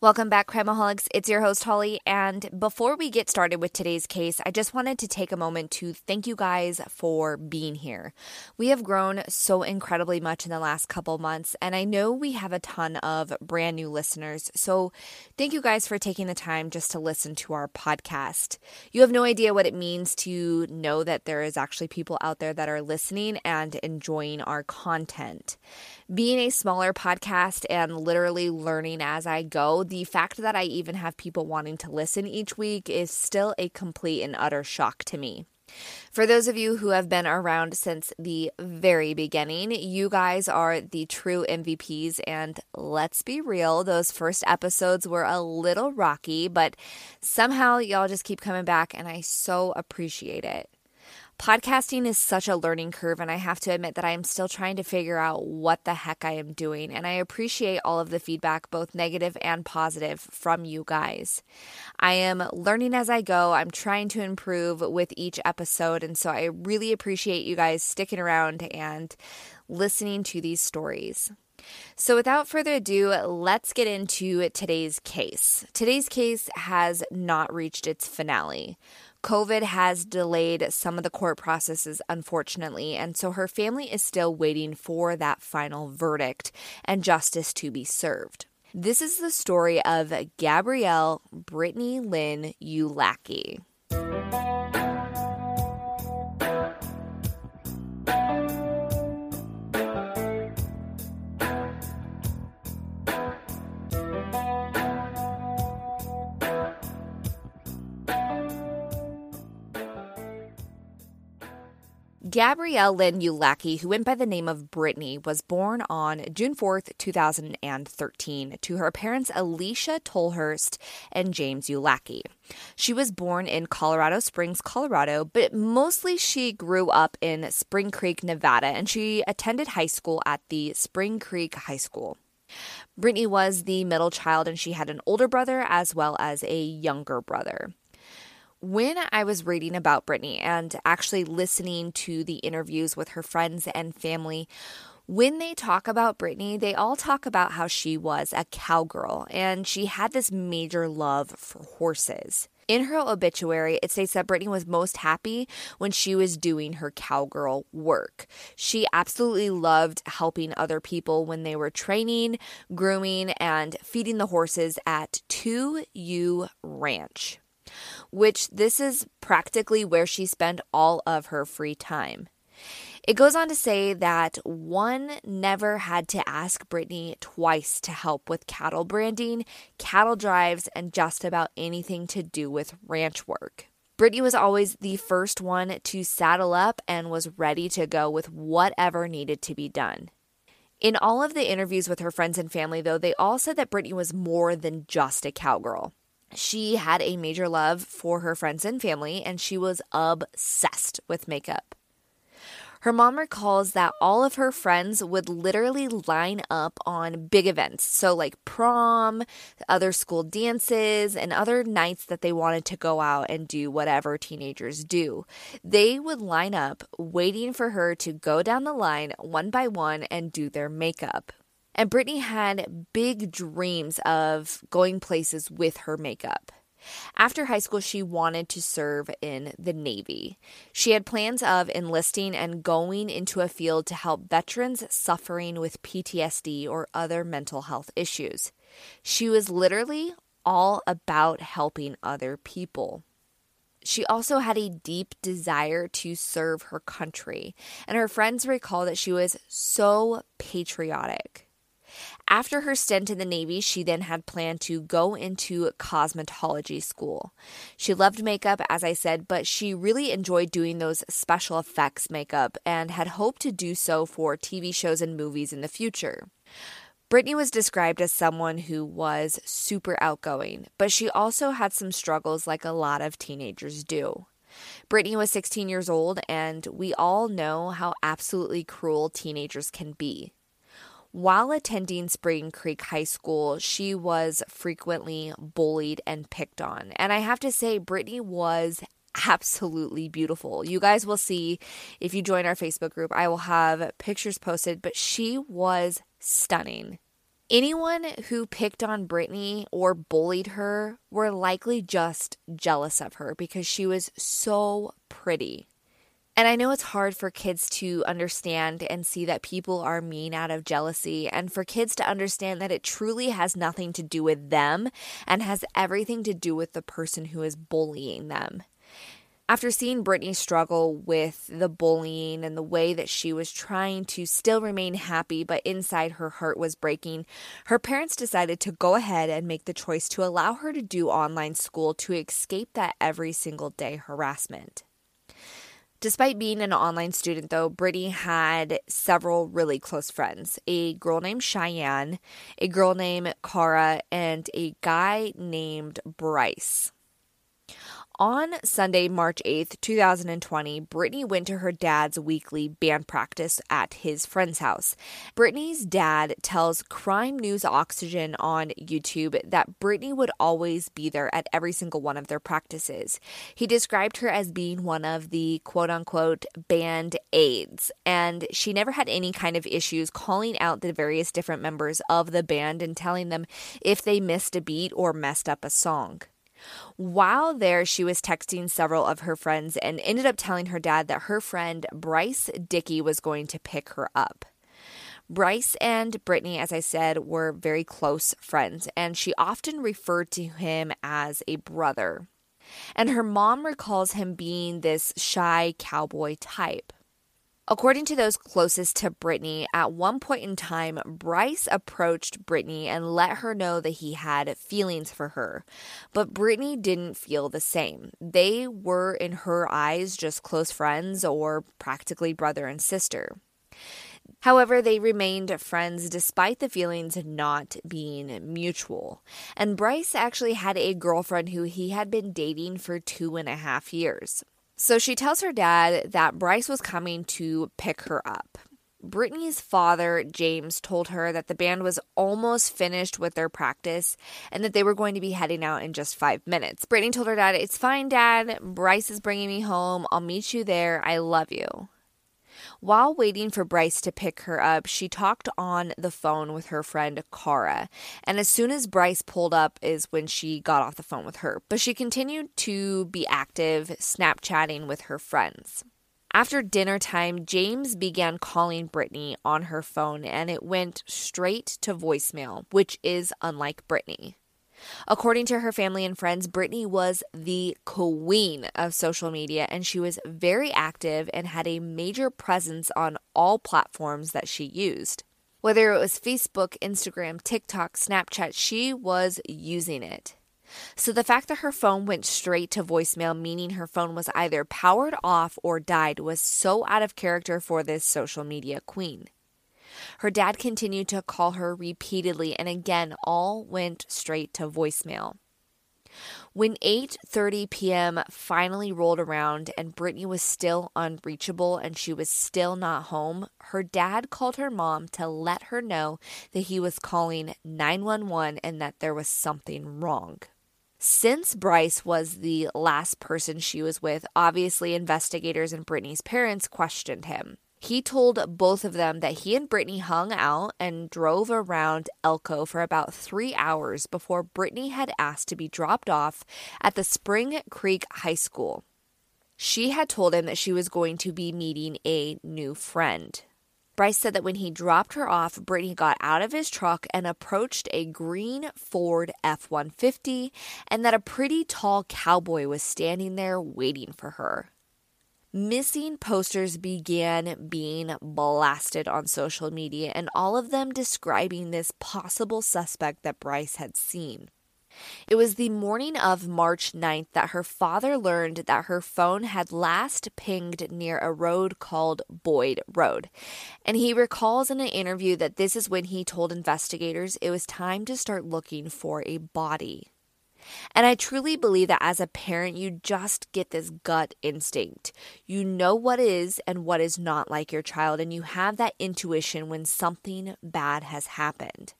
Welcome back, Crimeaholics. It's your host, Holly. And before we get started with today's case, I just wanted to take a moment to thank you guys for being here. We have grown so incredibly much in the last couple months, and I know we have a ton of brand new listeners. So thank you guys for taking the time just to listen to our podcast. You have no idea what it means to know that there is actually people out there that are listening and enjoying our content. Being a smaller podcast and literally learning as I go, the fact that I even have people wanting to listen each week is still a complete and utter shock to me. For those of you who have been around since the very beginning, you guys are the true MVPs. And let's be real, those first episodes were a little rocky, but somehow y'all just keep coming back, and I so appreciate it. Podcasting is such a learning curve, and I have to admit that I am still trying to figure out what the heck I am doing. And I appreciate all of the feedback, both negative and positive, from you guys. I am learning as I go. I'm trying to improve with each episode. And so I really appreciate you guys sticking around and listening to these stories. So, without further ado, let's get into today's case. Today's case has not reached its finale. COVID has delayed some of the court processes, unfortunately, and so her family is still waiting for that final verdict and justice to be served. This is the story of Gabrielle Brittany Lynn Ulicki. Gabrielle Lynn Ulicki, who went by the name of Brittany, was born on June 4th, 2013, to her parents Alicia Tolhurst and James Ulicki. She was born in Colorado Springs, Colorado, but mostly she grew up in Spring Creek, Nevada, and she attended high school at the Spring Creek High School. Brittany was the middle child, and she had an older brother as well as a younger brother when I was reading about Brittany and actually listening to the interviews with her friends and family, when they talk about Brittany, they all talk about how she was a cowgirl and she had this major love for horses. In her obituary, it states that Brittany was most happy when she was doing her cowgirl work. She absolutely loved helping other people when they were training, grooming, and feeding the horses at 2U Ranch which this is practically where she spent all of her free time. It goes on to say that one never had to ask Brittany twice to help with cattle branding, cattle drives, and just about anything to do with ranch work. Brittany was always the first one to saddle up and was ready to go with whatever needed to be done. In all of the interviews with her friends and family, though, they all said that Brittany was more than just a cowgirl she had a major love for her friends and family, and she was obsessed with makeup. Her mom recalls that all of her friends would literally line up on big events. So, like prom, other school dances, and other nights that they wanted to go out and do whatever teenagers do. They would line up waiting for her to go down the line one by one and do their makeup. And Brittany had big dreams of going places with her makeup. After high school, she wanted to serve in the Navy. She had plans of enlisting and going into a field to help veterans suffering with PTSD or other mental health issues. She was literally all about helping other people. She also had a deep desire to serve her country, and her friends recall that she was so patriotic. After her stint in the Navy, she then had planned to go into cosmetology school. She loved makeup, as I said, but she really enjoyed doing those special effects makeup and had hoped to do so for TV shows and movies in the future. Brittany was described as someone who was super outgoing, but she also had some struggles like a lot of teenagers do. Brittany was 16 years old, and we all know how absolutely cruel teenagers can be. While attending Spring Creek High School, she was frequently bullied and picked on. And I have to say, Brittany was absolutely beautiful. You guys will see if you join our Facebook group, I will have pictures posted, but she was stunning. Anyone who picked on Brittany or bullied her were likely just jealous of her because she was so pretty. And I know it's hard for kids to understand and see that people are mean out of jealousy, and for kids to understand that it truly has nothing to do with them and has everything to do with the person who is bullying them. After seeing Brittany struggle with the bullying and the way that she was trying to still remain happy, but inside her heart was breaking, her parents decided to go ahead and make the choice to allow her to do online school to escape that every single day harassment. Despite being an online student, though, Britney had several really close friends a girl named Cheyenne, a girl named Cara, and a guy named Bryce. On Sunday, March 8th, 2020, Britney went to her dad's weekly band practice at his friend's house. Britney's dad tells Crime News Oxygen on YouTube that Britney would always be there at every single one of their practices. He described her as being one of the quote unquote band aids, and she never had any kind of issues calling out the various different members of the band and telling them if they missed a beat or messed up a song. While there, she was texting several of her friends and ended up telling her dad that her friend Bryce Dickey was going to pick her up. Bryce and Brittany, as I said, were very close friends, and she often referred to him as a brother. And her mom recalls him being this shy cowboy type. According to those closest to Britney, at one point in time, Bryce approached Britney and let her know that he had feelings for her. But Britney didn't feel the same. They were, in her eyes, just close friends or practically brother and sister. However, they remained friends despite the feelings not being mutual. And Bryce actually had a girlfriend who he had been dating for two and a half years. So she tells her dad that Bryce was coming to pick her up. Brittany's father, James, told her that the band was almost finished with their practice and that they were going to be heading out in just five minutes. Brittany told her dad, It's fine, dad. Bryce is bringing me home. I'll meet you there. I love you. While waiting for Bryce to pick her up, she talked on the phone with her friend Cara. And as soon as Bryce pulled up, is when she got off the phone with her. But she continued to be active, Snapchatting with her friends. After dinner time, James began calling Brittany on her phone and it went straight to voicemail, which is unlike Britney. According to her family and friends, Britney was the queen of social media and she was very active and had a major presence on all platforms that she used. Whether it was Facebook, Instagram, TikTok, Snapchat, she was using it. So the fact that her phone went straight to voicemail, meaning her phone was either powered off or died, was so out of character for this social media queen. Her dad continued to call her repeatedly and again all went straight to voicemail. When 8:30 p.m. finally rolled around and Brittany was still unreachable and she was still not home, her dad called her mom to let her know that he was calling 911 and that there was something wrong. Since Bryce was the last person she was with, obviously investigators and Brittany's parents questioned him. He told both of them that he and Britney hung out and drove around Elko for about three hours before Britney had asked to be dropped off at the Spring Creek High School. She had told him that she was going to be meeting a new friend. Bryce said that when he dropped her off, Britney got out of his truck and approached a green Ford F 150, and that a pretty tall cowboy was standing there waiting for her. Missing posters began being blasted on social media, and all of them describing this possible suspect that Bryce had seen. It was the morning of March 9th that her father learned that her phone had last pinged near a road called Boyd Road. And he recalls in an interview that this is when he told investigators it was time to start looking for a body. And I truly believe that as a parent, you just get this gut instinct. You know what is and what is not like your child, and you have that intuition when something bad has happened.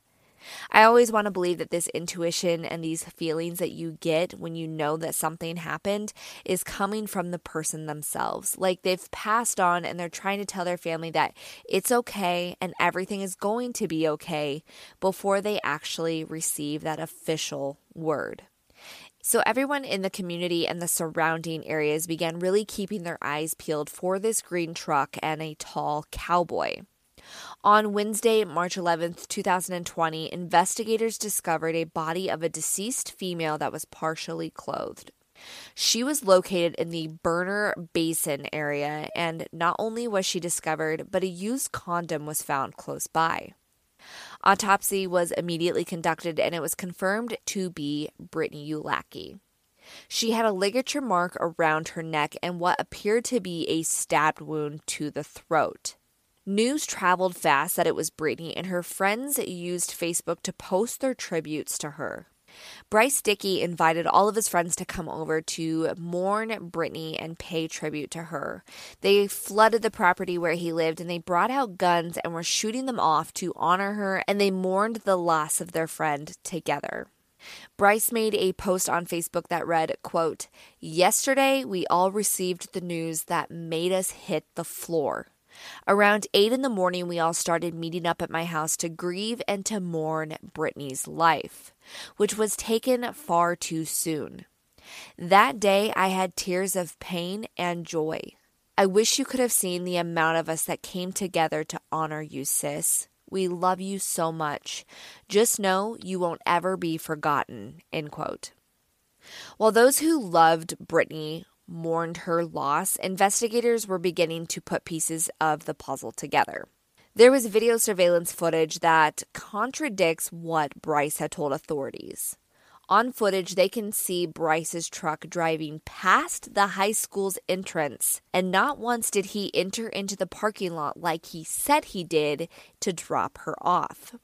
I always want to believe that this intuition and these feelings that you get when you know that something happened is coming from the person themselves. Like they've passed on and they're trying to tell their family that it's okay and everything is going to be okay before they actually receive that official word. So, everyone in the community and the surrounding areas began really keeping their eyes peeled for this green truck and a tall cowboy. On Wednesday, March 11th, 2020, investigators discovered a body of a deceased female that was partially clothed. She was located in the Burner Basin area, and not only was she discovered, but a used condom was found close by. Autopsy was immediately conducted and it was confirmed to be Brittany Ulacki. She had a ligature mark around her neck and what appeared to be a stabbed wound to the throat. News traveled fast that it was Brittany, and her friends used Facebook to post their tributes to her. Bryce Dickey invited all of his friends to come over to mourn Brittany and pay tribute to her. They flooded the property where he lived and they brought out guns and were shooting them off to honor her, and they mourned the loss of their friend together. Bryce made a post on Facebook that read, quote, Yesterday we all received the news that made us hit the floor. Around 8 in the morning, we all started meeting up at my house to grieve and to mourn Brittany's life, which was taken far too soon. That day, I had tears of pain and joy. I wish you could have seen the amount of us that came together to honor you, sis. We love you so much. Just know you won't ever be forgotten. End quote. While those who loved Brittany mourned her loss, investigators were beginning to put pieces of the puzzle together. There was video surveillance footage that contradicts what Bryce had told authorities. On footage, they can see Bryce's truck driving past the high school's entrance, and not once did he enter into the parking lot like he said he did to drop her off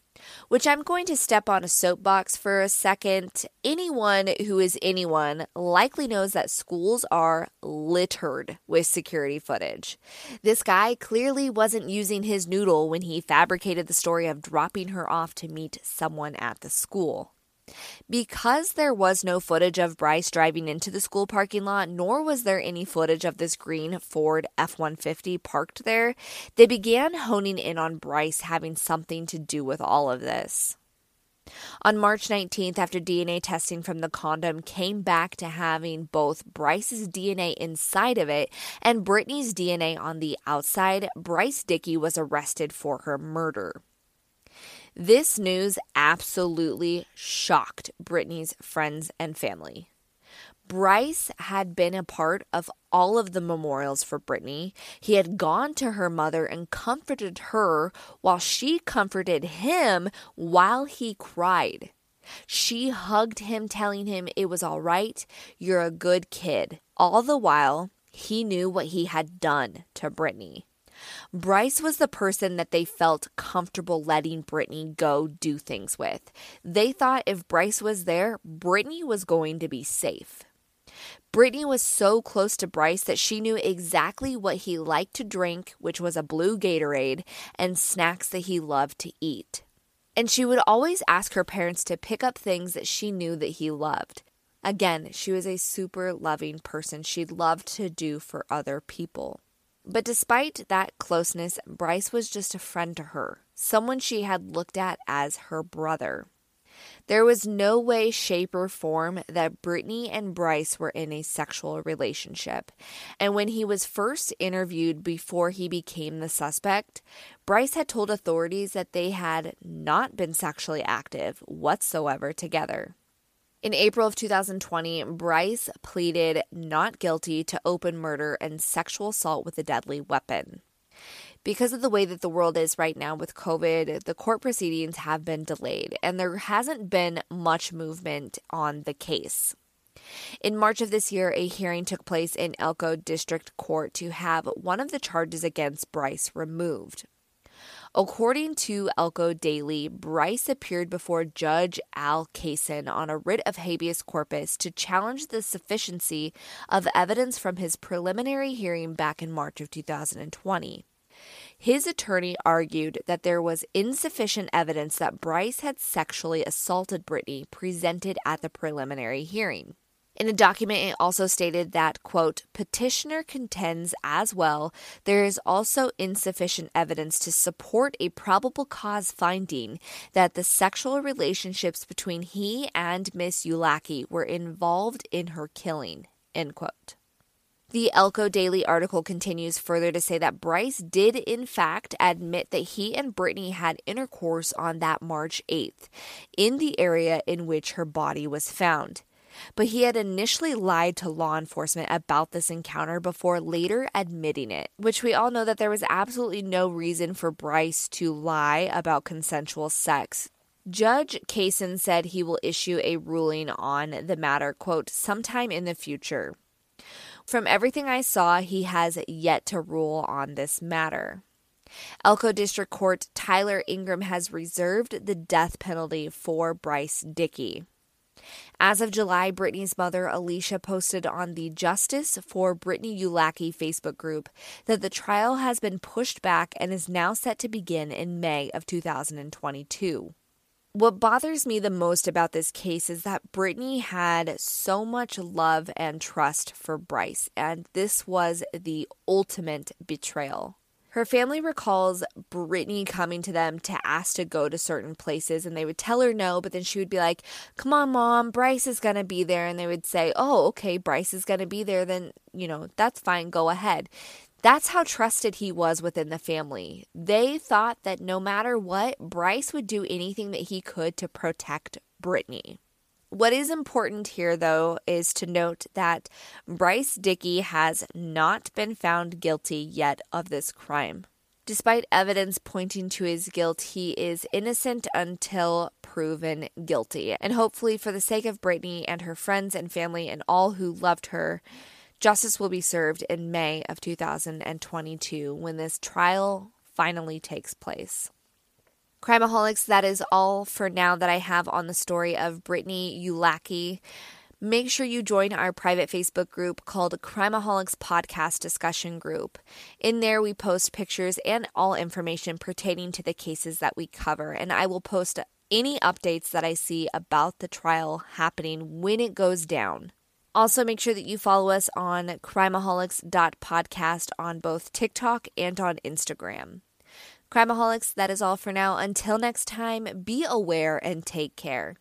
which I'm going to step on a soapbox for a second. Anyone who is anyone likely knows that schools are littered with security footage. This guy clearly wasn't using his noodle when he fabricated the story of dropping her off to meet someone at the school. Because there was no footage of Bryce driving into the school parking lot, nor was there any footage of this green Ford F 150 parked there, they began honing in on Bryce having something to do with all of this. On March 19th, after DNA testing from the condom came back to having both Bryce's DNA inside of it and Brittany's DNA on the outside, Bryce Dickey was arrested for her murder. This news absolutely shocked Brittany's friends and family. Bryce had been a part of all of the memorials for Brittany. He had gone to her mother and comforted her while she comforted him while he cried. She hugged him, telling him it was all right, you're a good kid. All the while, he knew what he had done to Brittany. Bryce was the person that they felt comfortable letting Brittany go do things with. They thought if Bryce was there, Brittany was going to be safe. Brittany was so close to Bryce that she knew exactly what he liked to drink, which was a blue Gatorade, and snacks that he loved to eat. And she would always ask her parents to pick up things that she knew that he loved. Again, she was a super loving person. She loved to do for other people. But despite that closeness, Bryce was just a friend to her, someone she had looked at as her brother. There was no way, shape, or form that Brittany and Bryce were in a sexual relationship. And when he was first interviewed before he became the suspect, Bryce had told authorities that they had not been sexually active whatsoever together. In April of 2020, Bryce pleaded not guilty to open murder and sexual assault with a deadly weapon. Because of the way that the world is right now with COVID, the court proceedings have been delayed and there hasn't been much movement on the case. In March of this year, a hearing took place in Elko District Court to have one of the charges against Bryce removed. According to Elko Daily, Bryce appeared before Judge Al Kacin on a writ of habeas corpus to challenge the sufficiency of evidence from his preliminary hearing back in March of 2020. his attorney argued that there was insufficient evidence that Bryce had sexually assaulted Brittany presented at the preliminary hearing. In the document, it also stated that, quote, petitioner contends as well there is also insufficient evidence to support a probable cause finding that the sexual relationships between he and Miss Ulacki were involved in her killing, end quote. The Elko Daily article continues further to say that Bryce did, in fact, admit that he and Brittany had intercourse on that March 8th in the area in which her body was found. But he had initially lied to law enforcement about this encounter before later admitting it, which we all know that there was absolutely no reason for Bryce to lie about consensual sex. Judge Kacin said he will issue a ruling on the matter, quote, sometime in the future. From everything I saw, he has yet to rule on this matter. Elko District Court Tyler Ingram has reserved the death penalty for Bryce Dickey. As of July, Brittany's mother, Alicia, posted on the Justice for Brittany Ulacki Facebook group that the trial has been pushed back and is now set to begin in May of 2022. What bothers me the most about this case is that Brittany had so much love and trust for Bryce, and this was the ultimate betrayal. Her family recalls Brittany coming to them to ask to go to certain places, and they would tell her no, but then she would be like, Come on, mom, Bryce is going to be there. And they would say, Oh, okay, Bryce is going to be there. Then, you know, that's fine, go ahead. That's how trusted he was within the family. They thought that no matter what, Bryce would do anything that he could to protect Brittany. What is important here, though, is to note that Bryce Dickey has not been found guilty yet of this crime. Despite evidence pointing to his guilt, he is innocent until proven guilty. And hopefully, for the sake of Brittany and her friends and family and all who loved her, Justice will be served in May of 2022 when this trial finally takes place. Crimeaholics, that is all for now that I have on the story of Brittany Ulacki. Make sure you join our private Facebook group called Crimeaholics Podcast Discussion Group. In there, we post pictures and all information pertaining to the cases that we cover, and I will post any updates that I see about the trial happening when it goes down. Also, make sure that you follow us on crimeaholics.podcast on both TikTok and on Instagram. Crimeaholics, that is all for now. Until next time, be aware and take care.